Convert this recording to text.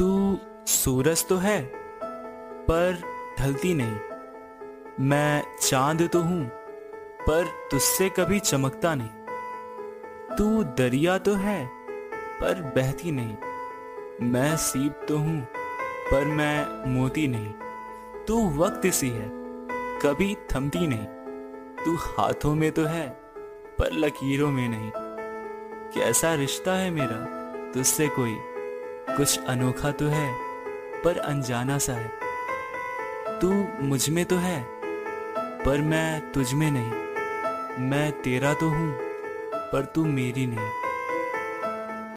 तू सूरज तो है, पर ढलती नहीं। मैं चाँद तो हूँ, पर तुझसे कभी चमकता नहीं। तू दरिया तो है, पर बहती नहीं। मैं सीप तो हूँ, पर मैं मोती नहीं। तू वक्त सी है, कभी थमती नहीं। तू हाथों में तो है, पर लकीरों में नहीं। कैसा रिश्ता है मेरा, तुझसे कोई? कुछ अनोखा तो है, पर अनजाना सा है। तू मुझमें तो है, पर मैं तुझ में नहीं। मैं तेरा तो हूँ, पर तू मेरी नहीं।